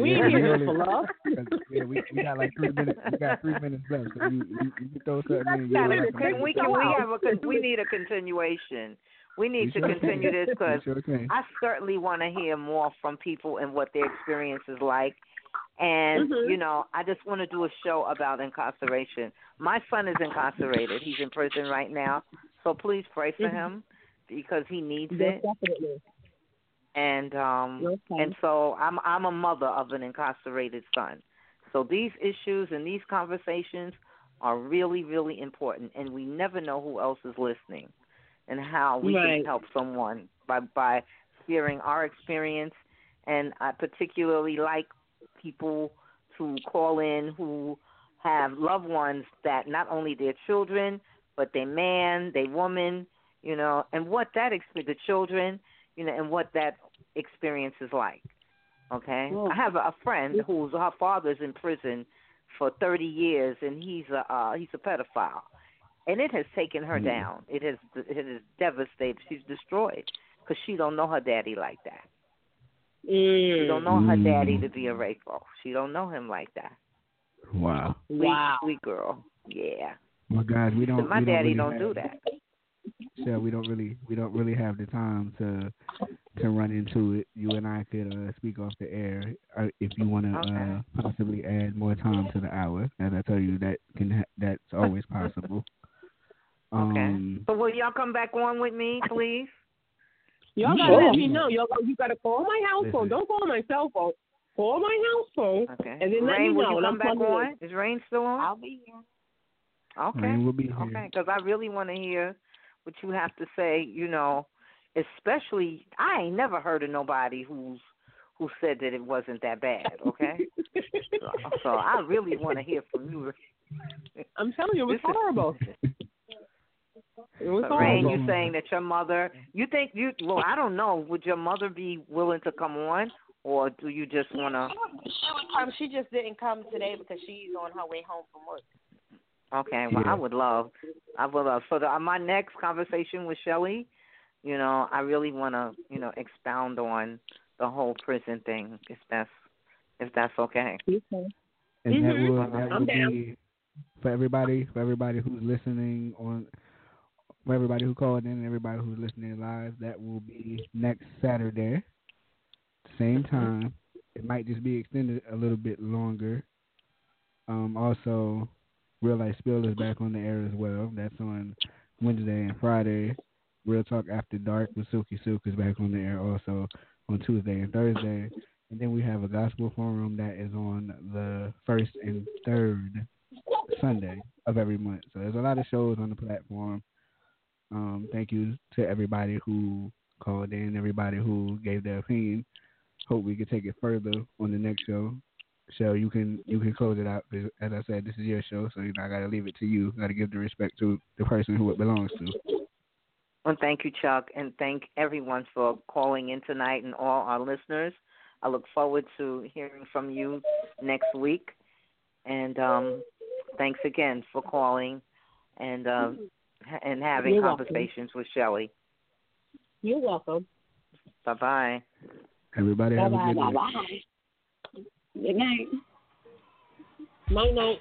We yeah, ain't here really, for love. yeah, we, we got like three minutes. We got three minutes left. So you, you, you throw something in. You Can, like can we can we have a we need a continuation. We need We to sure continue can. this because sure. I certainly want to hear more from people and what their experience is like. And Mhm. you know, I just want to do a show about incarceration. My son is incarcerated. He's in prison right now. So please pray for Mhm. him because he needs Yes, it. definitely. And um Okay. and so I'm I'm a mother of an incarcerated son. So these issues and these conversations are really really important and we never know who else is listening and how we Right. can help someone by by sharing our experience and I particularly like people to call in who have loved ones that not only their children but their man, their woman, you know, and what that experience, the children, you know, and what that experience is like. Okay, Well, I have a, a friend whose her father's in prison for 30 years, and he's a uh, he's a pedophile, and it has taken her Mm. down. It has it has devastated. She's destroyed because she don't know her daddy like that. She Mm. don't know her daddy Mm. to be a raper. She don't know him like that. Wow. Sweet, Wow. sweet girl. Yeah. Well, guys, we don't. But my we don't daddy really don't have, do that. Yeah, we don't really we don't really have the time to to run into it. You and I could uh, speak off the air uh, if you want to Okay. uh, possibly add more time to the hour. As I tell you, that can ha- that's always possible. Okay. Um, So will y'all come back on with me, please? Y'all gotta Sure. let me know. Y'all, you gotta call my house phone. Don't call my cell phone. Call my house phone. Okay. And then let Rain, me will know, you come I'm back plugging on? Is Rain still on? I'll be here. Okay. Rain will be here. Okay, because I really want to hear what you have to say. You know, especially I ain't never heard of nobody who's who said that it wasn't that bad. Okay, so, so I really want to hear from you. I'm telling you, it was This is- horrible. It was But Rain, you're saying that your mother. You think you? Well, I don't know. Would your mother be willing to come on, or do you just want to? She would come. She just didn't come today because she's on her way home from work. Okay, well, Yeah. I would love, I would love. So the, uh, my next conversation with Shelly, you know, I really want to, you know, expound on the whole prison thing, if that's, if that's okay. Okay. and Mhm. that will that I'm will down. be for everybody for everybody who's listening on for everybody who called in and everybody who's listening live. That will be next Saturday, same time. It might just be extended a little bit longer. Um, also, Real Life Spill is back on the air as well. That's on Wednesday and Friday. Real Talk After Dark with Silky Silk is back on the air also on Tuesday and Thursday. And then we have a gospel forum that is on the first and third Sunday of every month. So there's a lot of shows on the platform. Um, thank you to everybody who called in, everybody who gave their opinion. Hope we can take it further on the next show. So you can you can close it out. As I said, this is your show, so you know I got to leave it to you. Got to give the respect to the person who it belongs to. Well, thank you, Chuck, and thank everyone for calling in tonight and all our listeners. I look forward to hearing from you next week. And um, thanks again for calling and um, and having You're welcome. conversations with Shelly. You're welcome. Bye bye. Everybody have a Bye good bye. night. Bye bye. Good night. Night night.